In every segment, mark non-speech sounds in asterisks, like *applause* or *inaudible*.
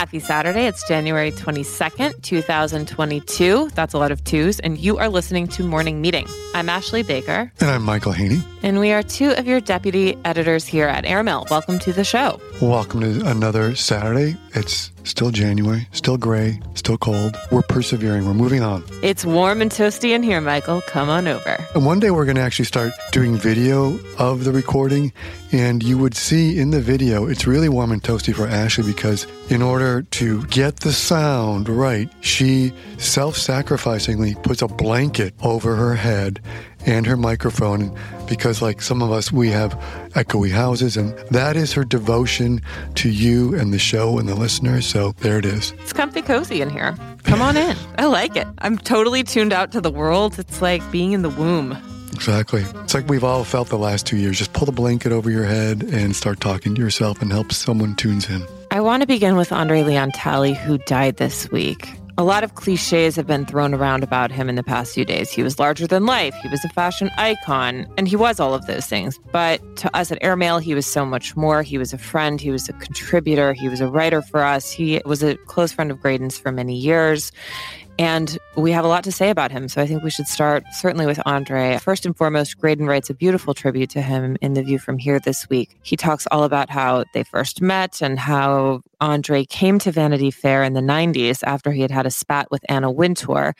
Happy Saturday. It's January 22nd, 2022. That's a lot of twos. And you are listening to Morning Meeting. I'm Ashley Baker. And I'm Michael Hainey. And we are two of your deputy editors here at Airmail. Welcome to the show. Welcome to another Saturday. It's still January, still gray, still cold. We're persevering. We're moving on. It's warm and toasty in here, Michael. Come on over. And one day we're going to actually start doing video of the recording. And you would see in the video, it's really warm and toasty for Ashley because in order to get the sound right, she self sacrificingly puts a blanket over her head and her microphone because like some of us we have echoey houses and that is her devotion to you and the show and the listeners so there it is it's comfy cozy in here come on in i like it i'm totally tuned out to the world it's like being in the womb Exactly. It's like we've all felt the last two years. Just pull the blanket over your head and start talking to yourself and help someone tunes in. I want to begin with Andre Leon Talley, who died this week. A lot of cliches have been thrown around about him in the past few days. He was larger than life, he was a fashion icon, and he was all of those things. But to us at Airmail, he was so much more. He was a friend, he was a contributor, he was a writer for us. He was a close friend of Graydon's for many years. And we have a lot to say about him. So I think we should start certainly with Andre. First and foremost, Graydon writes a beautiful tribute to him in The View from Here this week. He talks all about how they first met and how Andre came to Vanity Fair in the 90s after he had had a spat with Anna Wintour.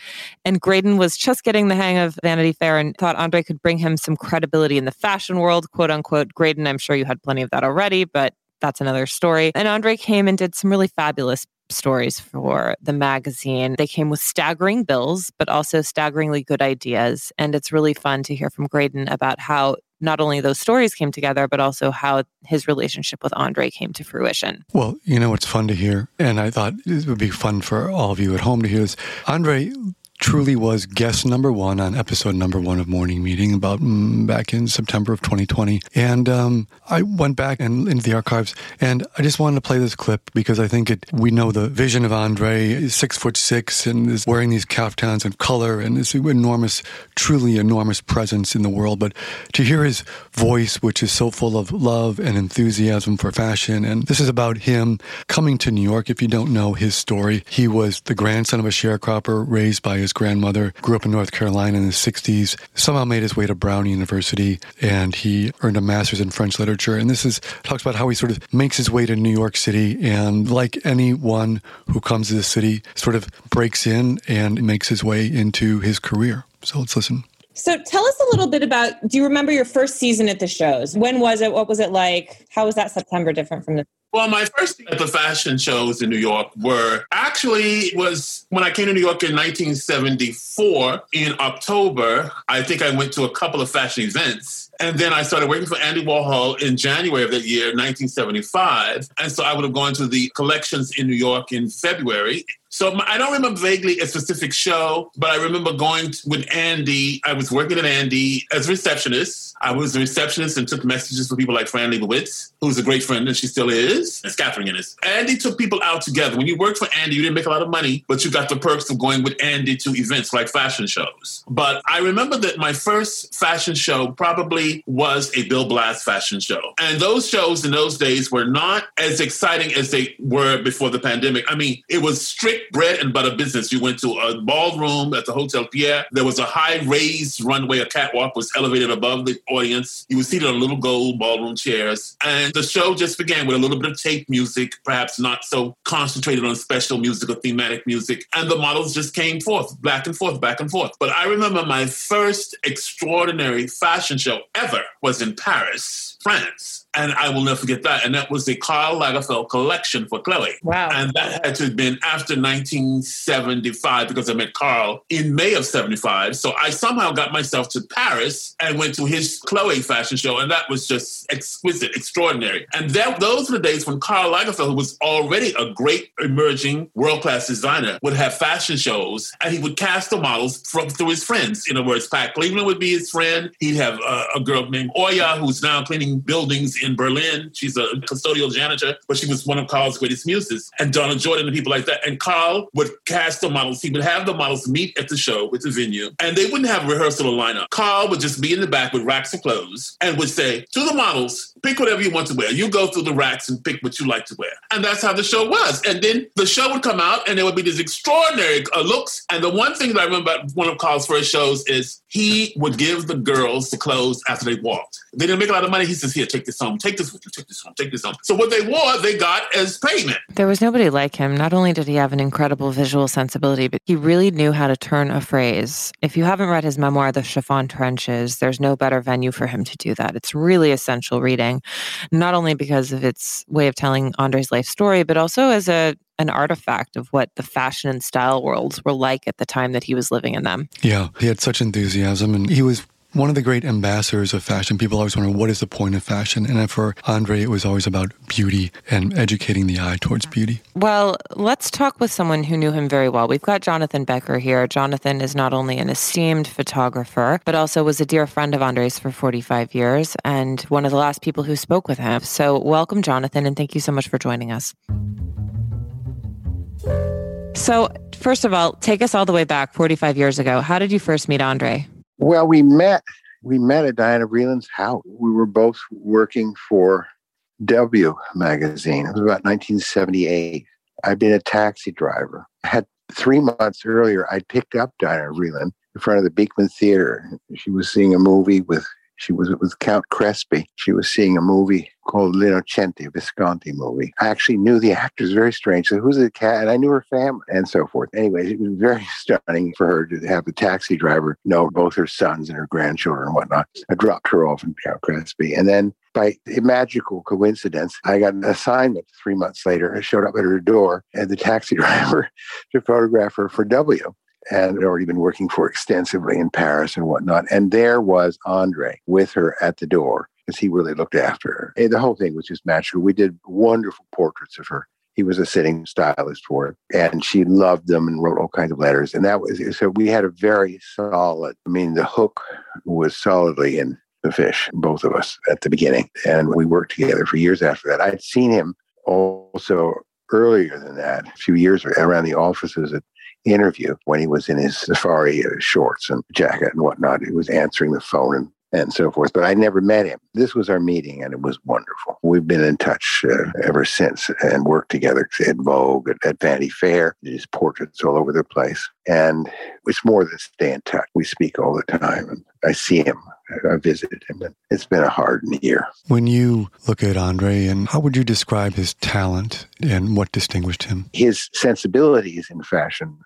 And Graydon was just getting the hang of Vanity Fair and thought Andre could bring him some credibility in the fashion world, quote unquote. Graydon, I'm sure you had plenty of that already, but that's another story. And Andre came and did some really fabulous stories for the magazine. They came with staggering bills, but also staggeringly good ideas. And it's really fun to hear from Graydon about how not only those stories came together, but also how his relationship with Andre came to fruition. Well, you know, it's fun to hear. And I thought it would be fun for all of you at home to hear this. Andre truly was guest number one on episode number one of Morning Meeting about mm, back in September of 2020. And um, I went back and into the archives, and I just wanted to play this clip because I think it. We know the vision of Andre six foot six and is wearing these caftans and color and this enormous, truly enormous presence in the world. But to hear his voice, which is so full of love and enthusiasm for fashion, and this is about him coming to New York. If you don't know his story, he was the grandson of a sharecropper raised by his his grandmother, grew up in North Carolina in the 60s, somehow made his way to Brown University, and he earned a master's in French literature. And this is talks about how he sort of makes his way to New York City, and like anyone who comes to the city, sort of breaks in and makes his way into his career. So let's listen. So tell us a little bit about do you remember your first season at the shows? When was it? What was it like? How was that September different from the well, my first at the fashion shows in New York were actually was when I came to New York in 1974 in October. I think I went to a couple of fashion events. And then I started working for Andy Warhol in January of that year, 1975. And so I would have gone to the collections in New York in February. So I don't remember vaguely a specific show, but I remember going with Andy. I was working at Andy as a receptionist. I was a receptionist and took messages for people like Fran Lebowitz, who's a great friend and she still is. It's Catherine Guinness. Andy took people out together. When you worked for Andy, you didn't make a lot of money, but you got the perks of going with Andy to events like fashion shows. But I remember that my first fashion show probably was a Bill Blass fashion show. And those shows in those days were not as exciting as they were before the pandemic. I mean, it was strict bread and butter business. You went to a ballroom at the Hotel Pierre. There was a high raised runway. A catwalk was elevated above the audience. You were seated on little gold ballroom chairs. And the show just began with a little bit of tape music, perhaps not so concentrated on special music or thematic music. And the models just came forth, back and forth, back and forth. But I remember my first extraordinary fashion show ever was in Paris, France and I will never forget that. And that was the Karl Lagerfeld collection for Chloe. Wow. And that had to have been after 1975 because I met Karl in May of 75. So I somehow got myself to Paris and went to his Chloe fashion show. And that was just exquisite, extraordinary. And that, those were the days when Karl Lagerfeld, who was already a great emerging world class designer, would have fashion shows and he would cast the models from, through his friends. In other words, Pat Cleveland would be his friend. He'd have uh, a girl named Oya, who's now cleaning buildings in Berlin. She's a custodial janitor, but she was one of Karl's greatest muses. And Donna Jordan and people like that. And Karl would cast the models. He would have the models meet at the show with the venue, and they wouldn't have a rehearsal or lineup. Karl would just be in the back with racks of clothes and would say to the models, pick whatever you want to wear. You go through the racks and pick what you like to wear. And that's how the show was. And then the show would come out and there would be these extraordinary uh, looks. And the one thing that I remember about one of Karl's first shows is he would give the girls the clothes after they walked. They didn't make a lot of money. He says, Here, take this home. Take this with you. Take this home. Take this home. So what they wore, they got as payment. There was nobody like him. Not only did he have an incredible visual sensibility, but he really knew how to turn a phrase. If you haven't read his memoir, The Chiffon Trenches, there's no better venue for him to do that. It's really essential reading, not only because of its way of telling Andre's life story, but also as a an artifact of what the fashion and style worlds were like at the time that he was living in them. Yeah, he had such enthusiasm and he was one of the great ambassadors of fashion. People always wonder what is the point of fashion, and for Andre, it was always about beauty and educating the eye towards beauty. Well, let's talk with someone who knew him very well. We've got Jonathan Becker here. Jonathan is not only an esteemed photographer, but also was a dear friend of Andre's for 45 years and one of the last people who spoke with him. So, welcome, Jonathan, and thank you so much for joining us. So, first of all, take us all the way back 45 years ago. How did you first meet Andre? Well, we met we met at Diana Vreeland's house. We were both working for W magazine. It was about 1978. I'd been a taxi driver. I had three months earlier, I'd picked up Diana Vreeland in front of the Beekman Theater. She was seeing a movie with she was with Count Crespi. She was seeing a movie called L'Innocente, a Visconti movie. I actually knew the actors very strange. So who's the cat? And I knew her family and so forth. Anyway, it was very *laughs* stunning for her to have the taxi driver know both her sons and her grandchildren and whatnot. I dropped her off in Count Crespi. And then by a magical coincidence, I got an assignment three months later. I showed up at her door and the taxi *laughs* driver to photograph her for W and had already been working for extensively in Paris and whatnot. And there was Andre with her at the door because he really looked after her. And the whole thing was just magical. We did wonderful portraits of her. He was a sitting stylist for it, and she loved them and wrote all kinds of letters. And that was so we had a very solid. I mean, the hook was solidly in the fish, both of us at the beginning, and we worked together for years after that. I'd seen him also earlier than that, a few years around the offices at interview when he was in his *laughs* safari uh, shorts and jacket and whatnot. He was answering the phone and and so forth. But I never met him. This was our meeting, and it was wonderful. We've been in touch uh, ever since and worked together at Vogue, at, at Vanity Fair, his portraits all over the place. And it's more than stay in touch. We speak all the time, and I see him. I visited him, and it's been a hard year. When you look at Andre, and how would you describe his talent and what distinguished him? His sensibilities in fashion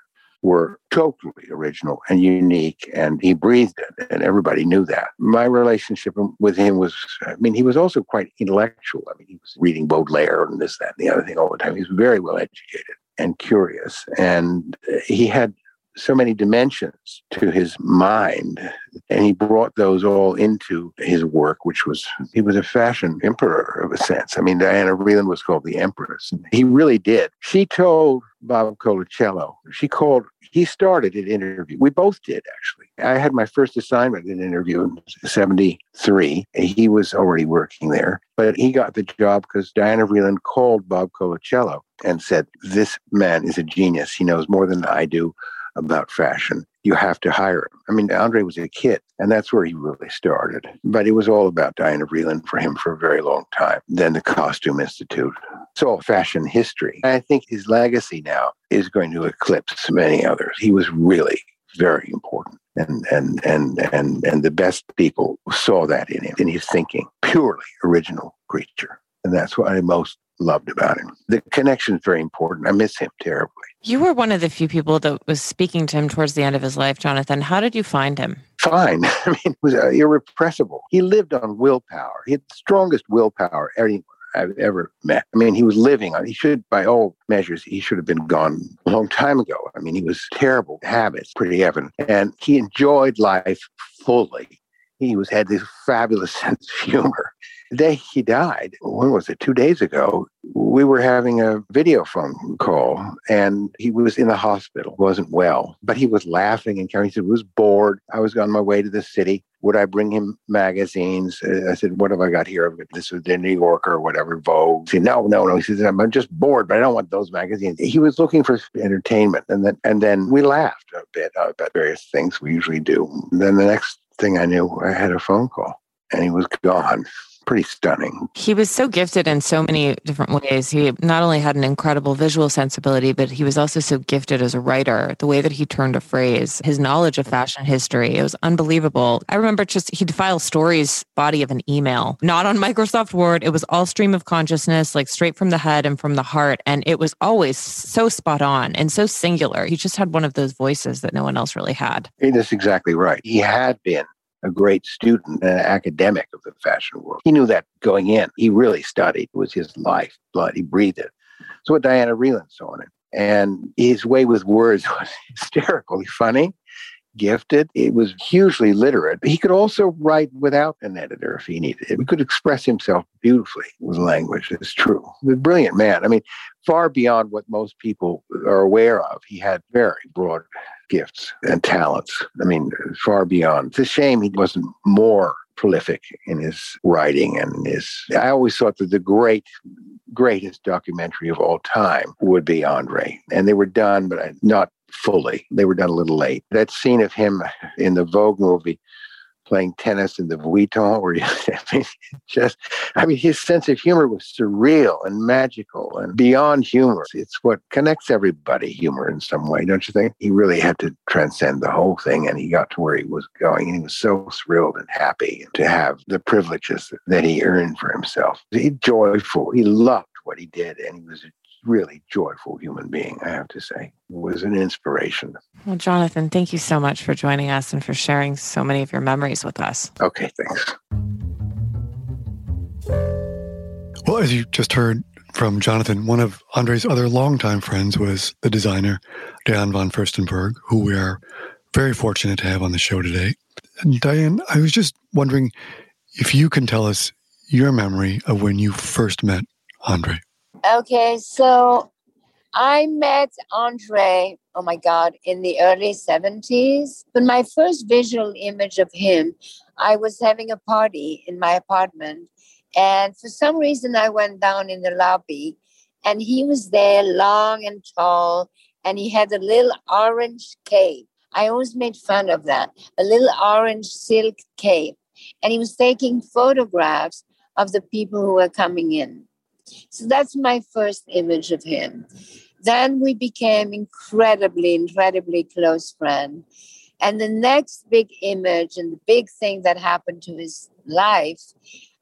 were totally original and unique, and he breathed it, and everybody knew that. My relationship with him was, I mean, he was also quite intellectual. I mean, he was reading Baudelaire and this, that, and the other thing all the time. He was very well educated and curious, and he had so many dimensions to his mind and he brought those all into his work which was he was a fashion emperor of a sense. I mean diana vreeland was called the empress. And he really did. She told bob colacello she called he started an interview. We both did actually. I had my first assignment in an interview in 73 he was already working there but he got the job because diana vreeland called bob colacello and said this man is a genius. He knows more than i do about fashion. You have to hire him. I mean, Andre was a kid, and that's where he really started. But it was all about Diana Vreeland for him for a very long time. Then the Costume Institute. It's all fashion history. I think his legacy now is going to eclipse many others. He was really very important. And, and and and and the best people saw that in him in his thinking purely original creature and that's i most loved about him. The connection is very important. I miss him terribly. You were one of the few people that was speaking to him towards the end of his life, Jonathan. How did you find him? Fine. *laughs* I mean, it was uh, irrepressible. He lived on willpower. He had the strongest willpower anyone I've ever met. I mean, he was living on, he should, by all measures, he should have been gone a long time ago. I mean, he was terrible habits, pretty evident. And he enjoyed life fully. He was had this fabulous *laughs* sense of humor the day he died, when was it? Two days ago, we were having a video phone call and he was in the hospital, wasn't well, but he was laughing and carrying. He said, was bored. I was on my way to the city. Would I bring him magazines? Uh, I said, what have I got here? This was the New Yorker or whatever, Vogue. He said, no, no, no. He said, I'm just bored, but I don't want those magazines. He was looking for entertainment. And then, and then we laughed a bit about various things we usually do. And then the next thing I knew, I had a phone call and he was gone pretty stunning. He was so gifted in so many different ways. He not only had an incredible visual sensibility, but he was also so gifted as a writer. The way that he turned a phrase, his knowledge of fashion history, it was unbelievable. I remember just he'd file stories body of an email, not on Microsoft Word. It was all stream of consciousness, like straight from the head and from the heart. And it was always so spot on and so singular. He just had one of those voices that no one else really had. That's exactly right. He had been a great student and an academic of the fashion world. He knew that going in. He really studied. It was his life, blood. He breathed it. So what Diana Vreeland saw in him. And his way with words *laughs* was hysterically funny, gifted. It was hugely literate. He could also write without an editor if he needed it. He could express himself beautifully with language. It's true. A brilliant man. I mean, far beyond what most people are aware of. He had very broad gifts and talents. I mean, far beyond. It's a shame he wasn't more prolific in his writing and his. I always thought that the great, greatest documentary of all time would be Andre, and they were done, but not fully. They were done a little late. That scene of him in the Vogue movie playing tennis in the Vuitton, where I just, I mean, his sense of humor was surreal and magical and beyond humor. It's what connects everybody, humor in some way, don't you think? He really had to transcend the whole thing and he got to where he was going and he was so thrilled and happy to have the privileges that he earned for himself. He joyful. He loved what he did and he was really joyful human being, I have to say. It was an inspiration. Well, Jonathan, thank you so much for joining us and for sharing so many of your memories with us. Okay, thanks. Well, as you just heard from Jonathan, one of Andre's other longtime friends was the designer Diane von Furstenberg, who we are very fortunate to have on the show today. And Diane, I was just wondering if you can tell us your memory of when you first met Andre. Okay, so I met Andre, oh my God, in the early 70s. But my first visual image of him, I was having a party in my apartment. And for some reason, I went down in the lobby and he was there, long and tall, and he had a little orange cape. I always made fun of that a little orange silk cape. And he was taking photographs of the people who were coming in. So that's my first image of him. Then we became incredibly, incredibly close friends. And the next big image and the big thing that happened to his life,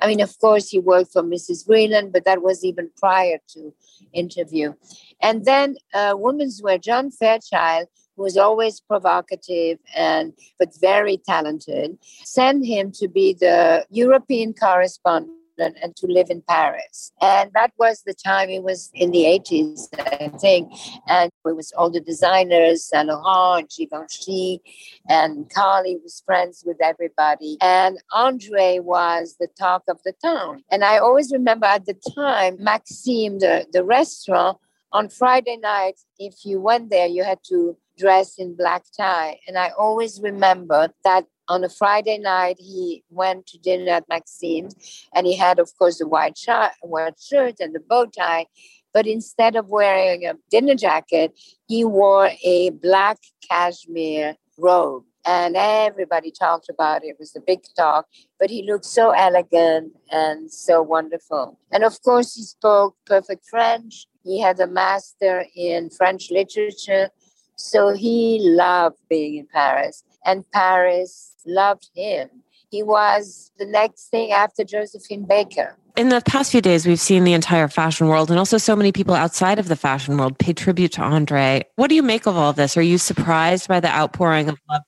I mean, of course, he worked for Mrs. Vreeland, but that was even prior to interview. And then uh, women's wear, John Fairchild, who was always provocative and but very talented, sent him to be the European correspondent and to live in Paris. And that was the time, it was in the 80s, I think. And it was all the designers, Saint Laurent, Givenchy, and Carly was friends with everybody. And Andre was the talk of the town. And I always remember at the time, Maxim's, the, the restaurant, on Friday night, if you went there, you had to dress in black tie. And I always remember that on a Friday night, he went to dinner at Maxim's, and he had, of course, the white, shirt, white shirt and the bow tie. But instead of wearing a dinner jacket, he wore a black cashmere robe. And everybody talked about it. It was a big talk, but he looked so elegant and so wonderful. And of course, he spoke perfect French. He had a master in French literature. So he loved being in Paris. And Paris loved him. He was the next thing after Josephine Baker. In the past few days, we've seen the entire fashion world and also so many people outside of the fashion world pay tribute to Andre. What do you make of all of this? Are you surprised by the outpouring of love?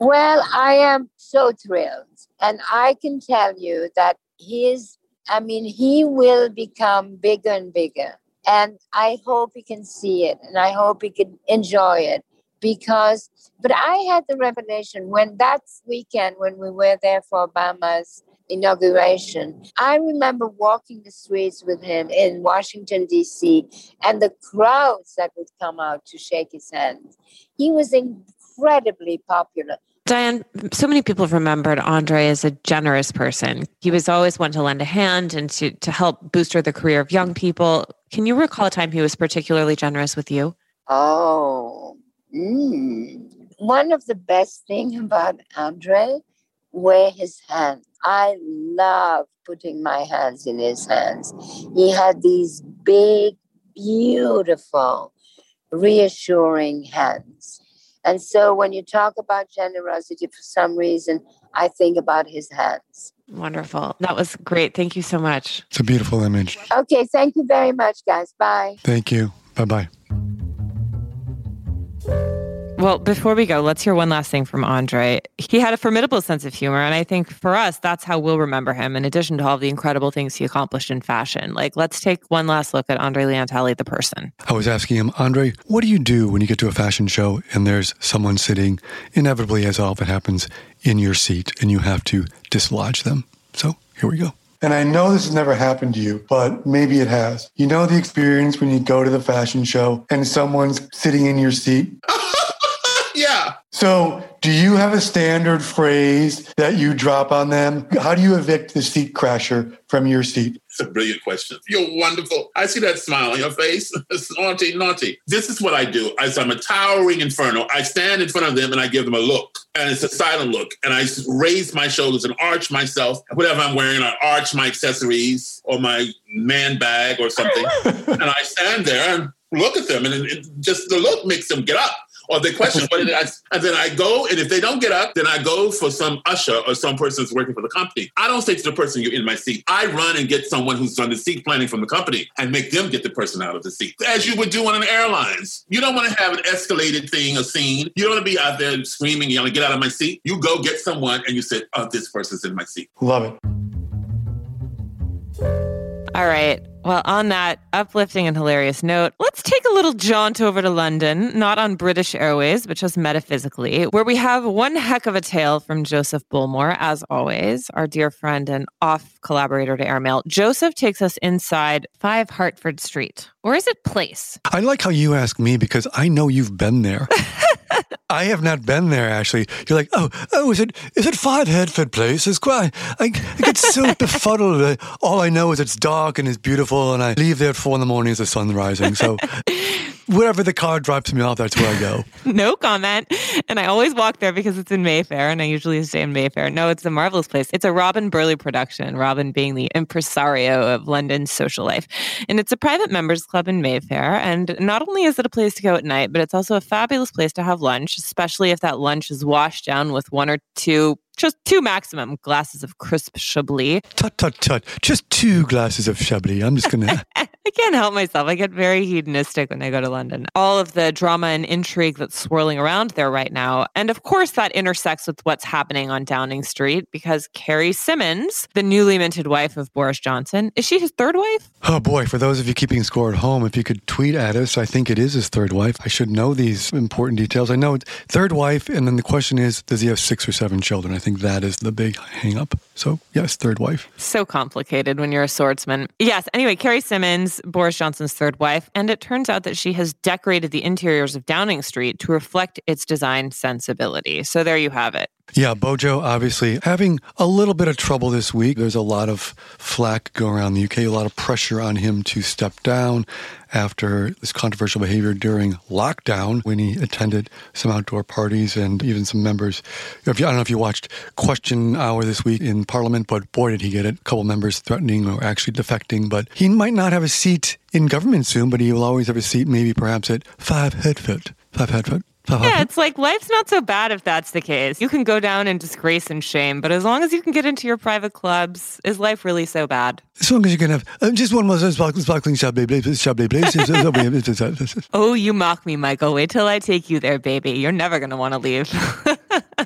Well, I am so thrilled. And I can tell you that his, I mean, he will become bigger and bigger. And I hope he can see it and I hope he can enjoy it because but i had the revelation when that weekend when we were there for obama's inauguration i remember walking the streets with him in washington d.c and the crowds that would come out to shake his hand he was incredibly popular Diane, so many people have remembered Andre as a generous person. He was always one to lend a hand and to, to help booster the career of young people. Can you recall a time he was particularly generous with you? Oh, Mm. One of the best things about Andre wear his hands. I love putting my hands in his hands. He had these big, beautiful, reassuring hands. And so when you talk about generosity, for some reason, I think about his hands. Wonderful. That was great. Thank you so much. It's a beautiful image. Okay. Thank you very much, guys. Bye. Thank you. Bye bye. Well, before we go, let's hear one last thing from Andre. He had a formidable sense of humor, and I think for us, that's how we'll remember him, in addition to all the incredible things he accomplished in fashion. Like, let's take one last look at Andre Leon Talley, the person. I was asking him, Andre, what do you do when you get to a fashion show and there's someone sitting, inevitably, as often happens, in your seat, and you have to dislodge them? So here we go. And I know this has never happened to you, but maybe it has. You know the experience when you go to the fashion show and someone's sitting in your seat? *laughs* yeah. So, do you have a standard phrase that you drop on them? How do you evict the seat crasher from your seat? It's a brilliant question. You're wonderful. I see that smile on your face. *laughs* It's naughty, naughty. This is what I do. As I'm a towering inferno, I stand in front of them and I give them a look. And it's a silent look. And I raise my shoulders and arch myself. Whatever I'm wearing, I arch my accessories or my man bag or something. *laughs* and I stand there and look at them. And it, it, just the look makes them get up or they question what did I, and then I go, and if they don't get up, then I go for some usher or some person that's working for the company. I don't say to the person, you're in my seat. I run and get someone who's done the seat planning from the company and make them get the person out of the seat, as you would do on an airlines. You don't want to have an escalated thing, a scene. You don't want to be out there screaming, yelling, get out of my seat. You go get someone and you say, oh, this person's in my seat. Love it. All right. Well, on that uplifting and hilarious note, let's take a little jaunt over to London, not on British Airways, but just metaphysically, where we have one heck of a tale from Joseph Bullmore, as always, our dear friend and off collaborator to Airmail. Joseph takes us inside 5 Hertford Street. Or is it Place? I like how you ask me because I know you've been there. *laughs* I have not been there actually. You're like, oh, oh, is it is it Five Hertford Place? It's quite. I, I get so *laughs* befuddled. All I know is it's dark and it's beautiful, and I leave there at four in the morning as the sun's rising. So *laughs* wherever the car drops me off, that's where I go. *laughs* no comment. And I always walk there because it's in Mayfair, and I usually stay in Mayfair. No, it's a marvelous place. It's a Robin Birley production, Robin being the impresario of London's social life. And it's a private members club in Mayfair. And not only is it a place to go at night, but it's also a fabulous place to have lunch, especially if that lunch is washed down with one or two just two maximum glasses of crisp Chablis. Tut, tut, tut. Just two glasses of Chablis. I'm just going *laughs* to. I can't help myself. I get very hedonistic when I go to London. All of the drama and intrigue that's swirling around there right now. And of course, that intersects with what's happening on Downing Street because Carrie Symonds, the newly minted wife of Boris Johnson, is she his third wife? Oh boy, for those of you keeping score at home, if you could tweet at us, I think it is his third wife. I should know these important details. I know it's third wife, and then the question is, does he have six or seven children? Think that is the big hang up. So, yes, third wife. So complicated when you're a swordsman. Yes, anyway, Carrie Symonds, Boris Johnson's third wife, and it turns out that she has decorated the interiors of Downing Street to reflect its design sensibility. So there you have it. Yeah, Bojo obviously having a little bit of trouble this week. There's a lot of flack going around the UK, a lot of pressure on him to step down after this controversial behavior during lockdown when he attended some outdoor parties and even some members. If you, I don't know if you watched Question Hour this week in Parliament, but boy, did he get it. A couple members threatening or actually defecting. But he might not have a seat in government soon, but he will always have a seat, maybe perhaps at Five Hertford. Five Hertford. Yeah, it's like life's not so bad if that's the case. You can go down in disgrace and shame, but as long as you can get into your private clubs, is life really so bad? As long as you can have uh, just one more sparkling Chablis, Chablis, please. oh, you mock me, Michael. Wait till I take you there, baby. You're never going to want to leave.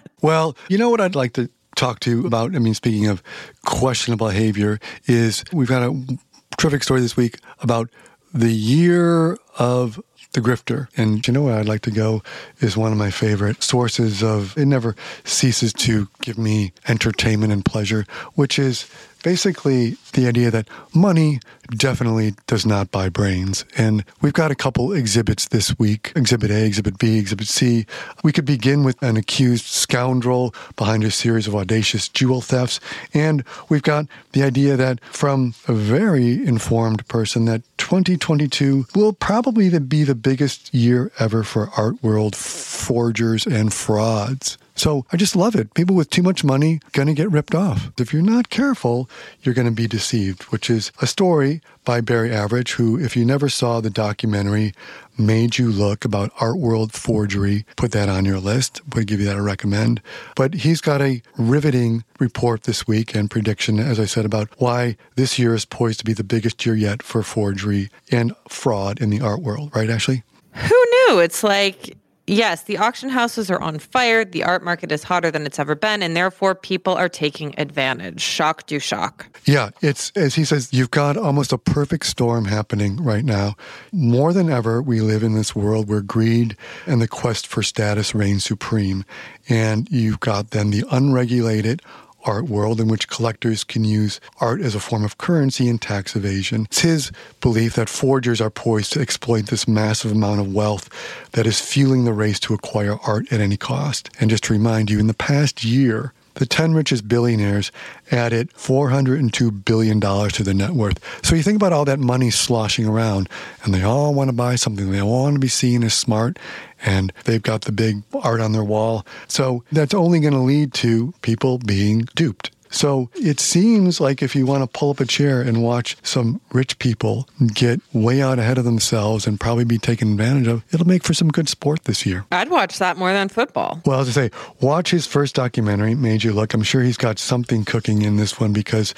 *laughs* well, you know what I'd like to talk to you about? I mean, speaking of questionable behavior, is we've got a terrific story this week about the year of the Grifter. And you know where I'd like to go is one of my favorite sources of, it never ceases to give me entertainment and pleasure, which is basically the idea that money definitely does not buy brains. And we've got a couple exhibits this week Exhibit A, Exhibit B, Exhibit C. We could begin with an accused scoundrel behind a series of audacious jewel thefts. And we've got the idea that from a very informed person that 2022 will probably be the biggest year ever for art world forgers and frauds. So I just love it. People with too much money going to get ripped off. If you're not careful, you're going to be deceived, which is a story by Barry Avrich, who, if you never saw the documentary Made You Look about art world forgery, put that on your list. Would give you that a recommend. But he's got a riveting report this week and prediction, as I said, about why this year is poised to be the biggest year yet for forgery and fraud in the art world. Right, Ashley? Who knew? It's like Yes, the auction houses are on fire. The art market is hotter than it's ever been, and therefore people are taking advantage. Shock do shock. Yeah, it's as he says, you've got almost a perfect storm happening right now. More than ever, we live in this world where greed and the quest for status reign supreme. And you've got then the unregulated, art world in which collectors can use art as a form of currency and tax evasion. It's his belief that forgers are poised to exploit this massive amount of wealth that is fueling the race to acquire art at any cost. And just to remind you, in the past year, the 10 richest billionaires added $402 billion to their net worth. So you think about all that money sloshing around, and they all want to buy something. They all want to be seen as smart, and they've got the big art on their wall. So that's only going to lead to people being duped. So it seems like if you want to pull up a chair and watch some rich people get way out ahead of themselves and probably be taken advantage of, it'll make for some good sport this year. I'd watch that more than football. Well, as I say, watch his first documentary, Made You Look. I'm sure he's got something cooking in this one because,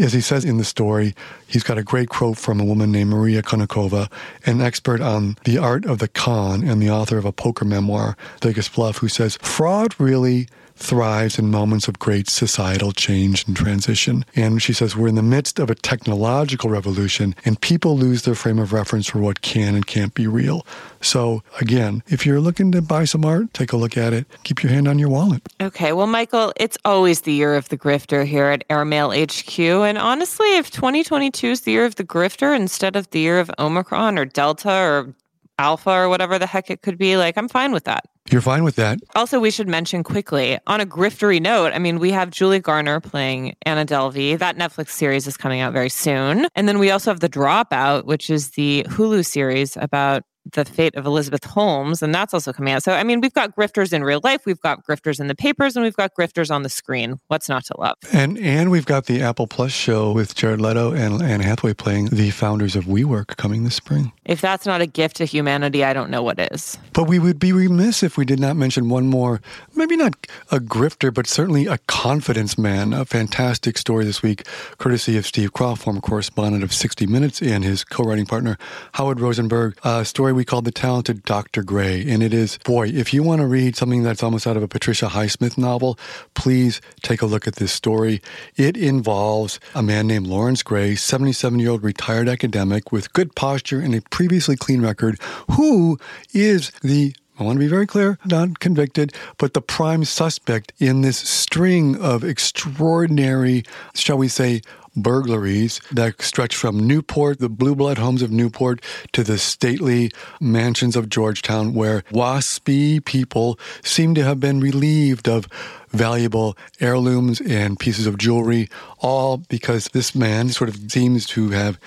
as he says in the story, he's got a great quote from a woman named Maria Konnikova, an expert on the art of the con and the author of a poker memoir, Biggest Bluff, who says, fraud really thrives in moments of great societal change and transition. And she says, We're in the midst of a technological revolution, and people lose their frame of reference for what can and can't be real. So, again, if you're looking to buy some art, take a look at it. Keep your hand on your wallet. Okay. Well, Michael, it's always the year of the grifter here at Airmail HQ. And honestly, if 2022 is the year of the grifter instead of the year of Omicron or Delta or Alpha or whatever the heck it could be, like, I'm fine with that. You're fine with that. Also, we should mention quickly on a griftery note. I mean, we have Julia Garner playing Anna Delvey. That Netflix series is coming out very soon. And then we also have The Dropout, which is the Hulu series about the fate of Elizabeth Holmes, and that's also coming out. So, I mean, we've got grifters in real life, we've got grifters in the papers, and we've got grifters on the screen. What's not to love? And and we've got the Apple Plus show with Jared Leto and Anne Hathaway playing the founders of WeWork coming this spring. If that's not a gift to humanity, I don't know what is. But we would be remiss if we did not mention one more, maybe not a grifter, but certainly a confidence man. A fantastic story this week, courtesy of Steve Kroft, former correspondent of 60 Minutes, and his co-writing partner Howard Rosenberg. A story we call The Talented Dr. Gray. And it is, boy, if you want to read something that's almost out of a Patricia Highsmith novel, please take a look at this story. It involves a man named Lawrence Gray, 77 year old retired academic with good posture and a previously clean record, who is the I want to be very clear, not convicted, but the prime suspect in this string of extraordinary, shall we say, burglaries that stretch from Newport, the blue blood homes of Newport, to the stately mansions of Georgetown, where waspy people seem to have been relieved of valuable heirlooms and pieces of jewelry, all because this man sort of seems to have,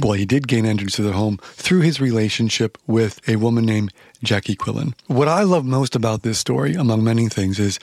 well, he did gain entrance to the home through his relationship with a woman named Jackie Quillen. What I love most about this story, among many things, is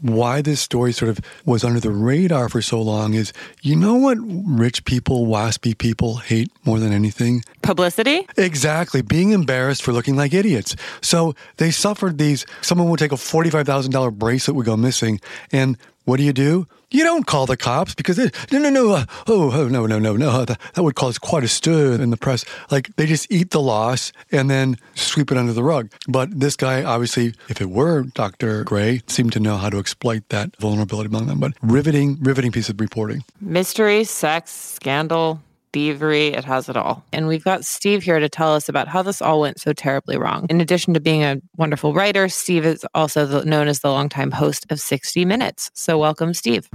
why this story sort of was under the radar for so long is you know what rich people, waspy people hate more than anything? Publicity? Exactly. Being embarrassed for looking like idiots. So they suffered these. Someone would take a $45,000 bracelet would go missing. And what do you do? You don't call the cops because they, no, no, no, uh, oh, oh, no, no, no, no. That, that would cause quite a stir in the press. Like they just eat the loss and then sweep it under the rug. But this guy, obviously, if it were Dr. Gray, seemed to know how to exploit that vulnerability among them. But riveting, riveting piece of reporting. Mystery, sex, scandal, thievery, it has it all. And we've got Steve here to tell us about how this all went so terribly wrong. In addition to being a wonderful writer, Steve is also the, known as the longtime host of 60 Minutes. So, welcome, Steve.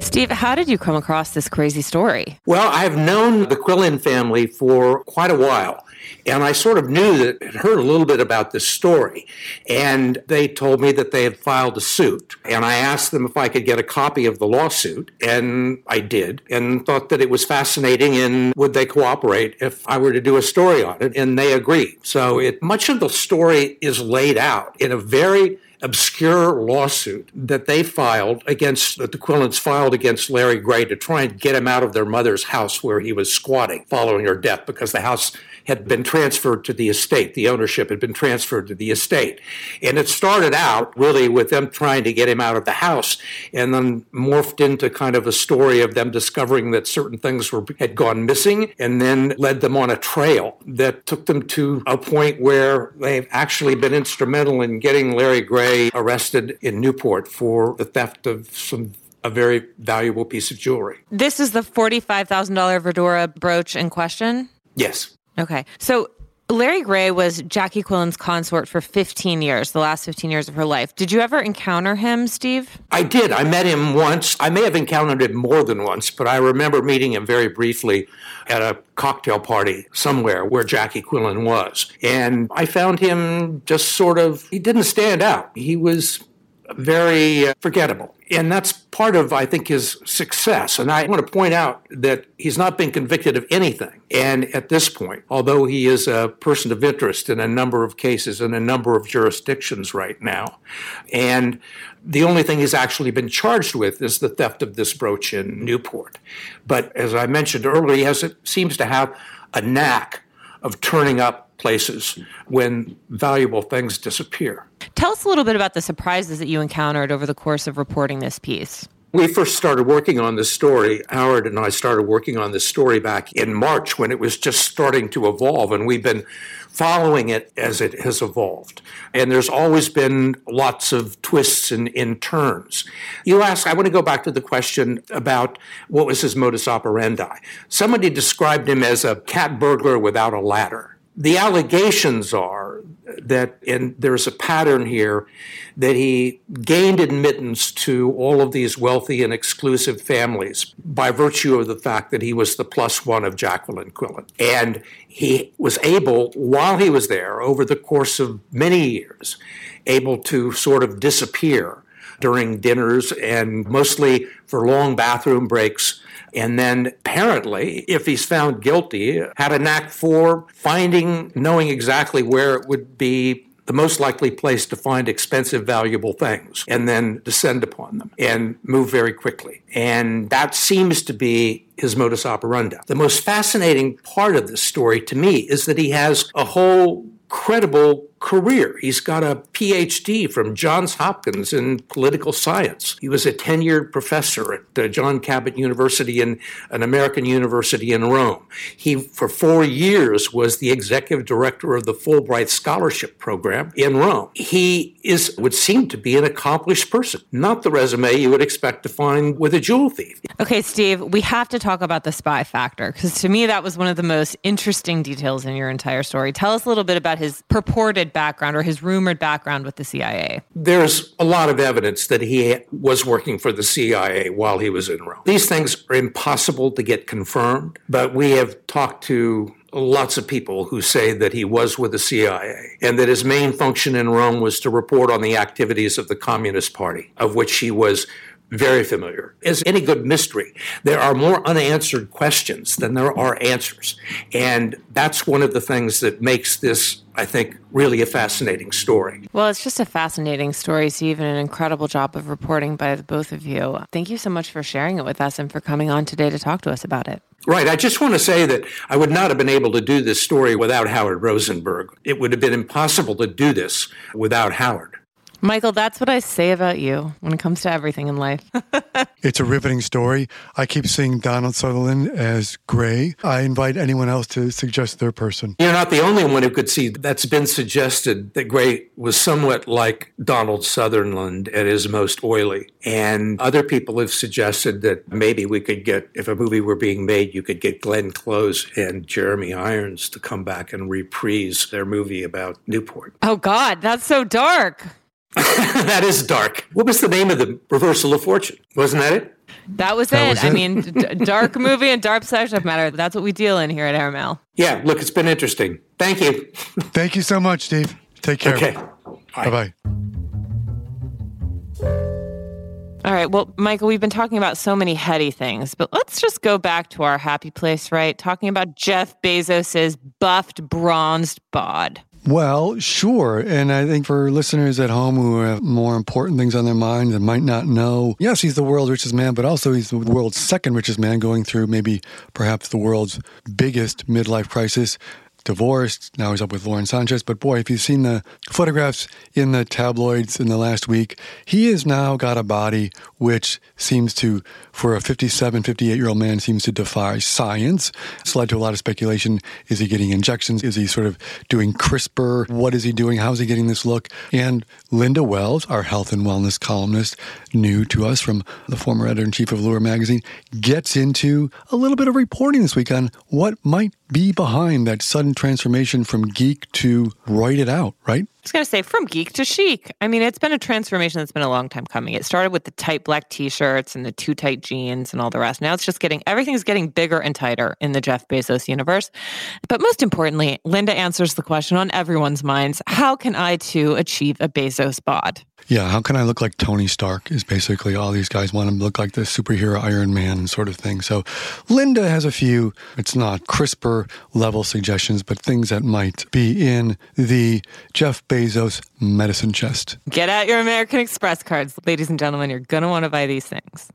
Steve, how did you come across this crazy story? Well, I've known the Quillen family for quite a while. And I sort of knew that had heard a little bit about this story. And they told me that they had filed a suit. And I asked them if I could get a copy of the lawsuit. And I did, and thought that it was fascinating and would they cooperate if I were to do a story on it. And they agreed. So it, much of the story is laid out in a very obscure lawsuit that they filed against, that the Quillens filed against Larry Gray to try and get him out of their mother's house where he was squatting following her death because the house had been transferred to the estate. The ownership had been transferred to the estate. And it started out really with them trying to get him out of the house and then morphed into kind of a story of them discovering that certain things were, had gone missing and then led them on a trail that took them to a point where they've actually been instrumental in getting Larry Gray arrested in Newport for the theft of some a very valuable piece of jewelry. This is the $45,000 Verdura brooch in question? Yes. Okay. So Larry Gray was Jackie Quillen's consort for 15 years, the last 15 years of her life. Did you ever encounter him, Steve? I did. I met him once. I may have encountered him more than once, but I remember meeting him very briefly at a cocktail party somewhere where Jackie Quillen was. And I found him just sort of, he didn't stand out. He was very uh, forgettable. And that's part of, I think, his success. And I want to point out that he's not been convicted of anything. And at this point, although he is a person of interest in a number of cases in a number of jurisdictions right now, and the only thing he's actually been charged with is the theft of this brooch in Newport. But as I mentioned earlier, he has, seems to have a knack of turning up places when valuable things disappear. Tell us a little bit about the surprises that you encountered over the course of reporting this piece. We first started working on this story. Howard and I started working on this story back in March when it was just starting to evolve, and we've been following it as it has evolved. And there's always been lots of twists and, and turns. You ask, I want to go back to the question about what was his modus operandi. Somebody described him as a cat burglar without a ladder the allegations are that, and there's a pattern here, that he gained admittance to all of these wealthy and exclusive families by virtue of the fact that he was the plus one of Jacqueline Quillen. And he was able, while he was there, over the course of many years, able to sort of disappear during dinners and mostly for long bathroom breaks and then apparently, if he's found guilty, had a knack for finding, knowing exactly where it would be the most likely place to find expensive, valuable things and then descend upon them and move very quickly. And that seems to be his modus operandi. The most fascinating part of this story to me is that he has a whole credible career. He's got a PhD from Johns Hopkins in political science. He was a tenured professor at uh, John Cabot University and an American university in Rome. He, for four years, was the executive director of the Fulbright Scholarship Program in Rome. He is would seem to be an accomplished person, not the resume you would expect to find with a jewel thief. Okay, Steve, we have to talk about the spy factor because to me that was one of the most interesting details in your entire story. Tell us a little bit about his purported background or his rumored background with the CIA? There's a lot of evidence that he was working for the CIA while he was in Rome. These things are impossible to get confirmed, but we have talked to lots of people who say that he was with the CIA and that his main function in Rome was to report on the activities of the Communist Party, of which he was very familiar. As any good mystery, there are more unanswered questions than there are answers. And that's one of the things that makes this, I think, really a fascinating story. Well, it's just a fascinating story, Steve, and an incredible job of reporting by the both of you. Thank you so much for sharing it with us and for coming on today to talk to us about it. Right. I just want to say that I would not have been able to do this story without Howard Rosenberg. It would have been impossible to do this without Howard. Michael, that's what I say about you when it comes to everything in life. *laughs* it's a riveting story. I keep seeing Donald Sutherland as Gray. I invite anyone else to suggest their person. You're not the only one who could see that's been suggested that Gray was somewhat like Donald Sutherland at his most oily. And other people have suggested that maybe we could get, if a movie were being made, you could get Glenn Close and Jeremy Irons to come back and reprise their movie about Newport. Oh, God, that's so dark. *laughs* that is dark. What was the name of the reversal of fortune? Wasn't that it? That was that it. Was I mean, d- dark movie and dark subject matter. That's what we deal in here at Airmail. Yeah, look, it's been interesting. Thank you. *laughs* Thank you so much, Steve. Take care. Okay. Bye bye. All right. Well, Michael, we've been talking about so many heady things, but let's just go back to our happy place, right? Talking about Jeff Bezos's buffed, bronzed bod. Well, sure. And I think for listeners at home who have more important things on their mind and might not know, yes, he's the world's richest man, but also he's the world's second richest man going through maybe perhaps the world's biggest midlife crisis. Divorced. Now he's up with Lauren Sanchez. But boy, if you've seen the photographs in the tabloids in the last week, he has now got a body which seems to, for a 57, 58 year old man, seems to defy science. It's led to a lot of speculation. Is he getting injections? Is he sort of doing CRISPR? What is he doing? How is he getting this look? And Linda Wells, our health and wellness columnist, new to us from the former editor in chief of Allure magazine, gets into a little bit of reporting this week on what might be behind that sudden transformation from geek to write it out, right? Was going to say from geek to chic. I mean, it's been a transformation that's been a long time coming. It started with the tight black t-shirts and the too tight jeans and all the rest. Now it's just getting everything's getting bigger and tighter in the Jeff Bezos universe. But most importantly, Linda answers the question on everyone's minds, how can I too achieve a Bezos bod? Yeah, how can I look like Tony Stark is basically all these guys want to look like the superhero Iron Man sort of thing. So Linda has a few, it's not CRISPR level suggestions, but things that might be in the Jeff Bezos medicine chest. Get out your American Express cards, ladies and gentlemen. You're going to want to buy these things.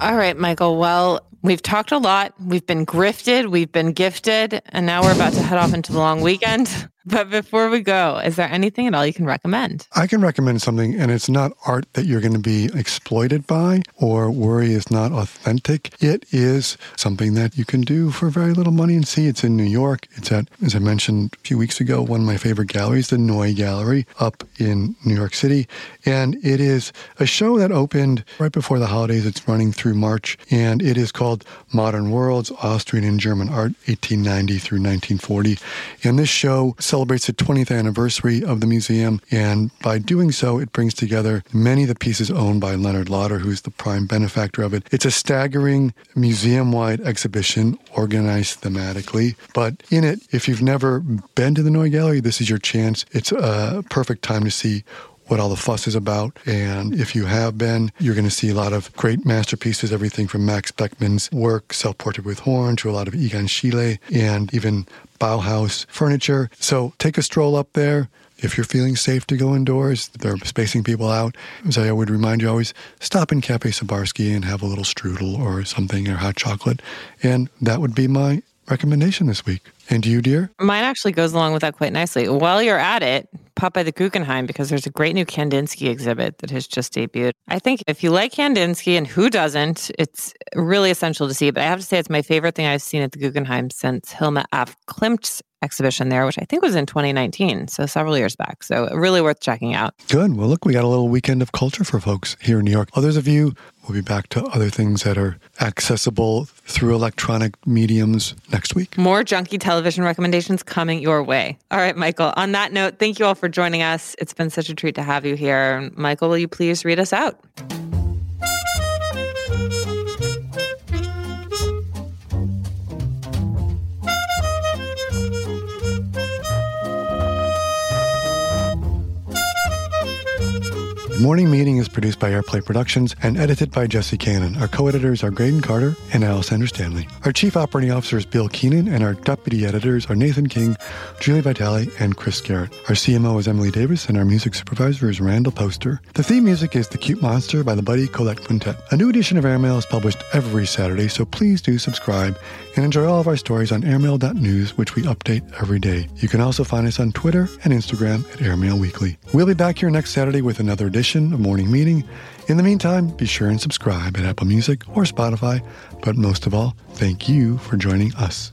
All right, Michael. Well, we've talked a lot. We've been grifted, we've been gifted, and now we're about to head off into the long weekend. But before we go, is there anything at all you can recommend? I can recommend something, and it's not art that you're going to be exploited by or worry is not authentic. It is something that you can do for very little money and see. It's in New York. It's at, as I mentioned a few weeks ago, one of my favorite galleries, the Neue Galerie up in New York City. And it is a show that opened right before the holidays. It's running through March, and it is called Modern Worlds Austrian and German Art, 1890 through 1940. And this show celebrates the 20th anniversary of the museum, and by doing so, it brings together many of the pieces owned by Leonard Lauder, who's the prime benefactor of it. It's a staggering museum wide exhibition organized thematically, but in it, if you've never been to the Neue Galerie, this is your chance. It's a perfect time to see what all the fuss is about. And if you have been, you're going to see a lot of great masterpieces, everything from Max Beckmann's work, Self Portrait with Horn, to a lot of Egon Schiele and even Bauhaus furniture. So take a stroll up there. If you're feeling safe to go indoors, they're spacing people out. As I would remind you always, stop in Cafe Sabarsky and have a little strudel or something or hot chocolate. And that would be my recommendation this week. And you, dear? Mine actually goes along with that quite nicely. While you're at it, pop by the Guggenheim because there's a great new Kandinsky exhibit that has just debuted. I think if you like Kandinsky, and who doesn't, it's really essential to see. But I have to say, it's my favorite thing I've seen at the Guggenheim since Hilma af Klint's exhibition there, which I think was in 2019, so several years back. So really worth checking out. Good. Well, look, we got a little weekend of culture for folks here in New York. Others of you will be back to other things that are accessible through electronic mediums next week. More junkie television recommendations coming your way. All right, Michael. On that note, thank you all for joining us. It's been such a treat to have you here. Michael, will you please read us out? Morning Meeting is produced by Airplay Productions and edited by Jesse Cannon. Our co-editors are Graydon Carter and Alessandra Stanley. Our chief operating officer is Bill Keenan, and our deputy editors are Nathan King, Julie Vitale, and Chris Garrett. Our CMO is Emily Davis, and our music supervisor is Randall Poster. The theme music is The Cute Monster by the Buddy Collette Quintet. A new edition of Airmail is published every Saturday, so please do subscribe and enjoy all of our stories on airmail.news, which we update every day. You can also find us on Twitter and Instagram at Airmail Weekly. We'll be back here next Saturday with another edition of Morning Meeting. In the meantime, be sure and subscribe at Apple Music or Spotify. But most of all, thank you for joining us.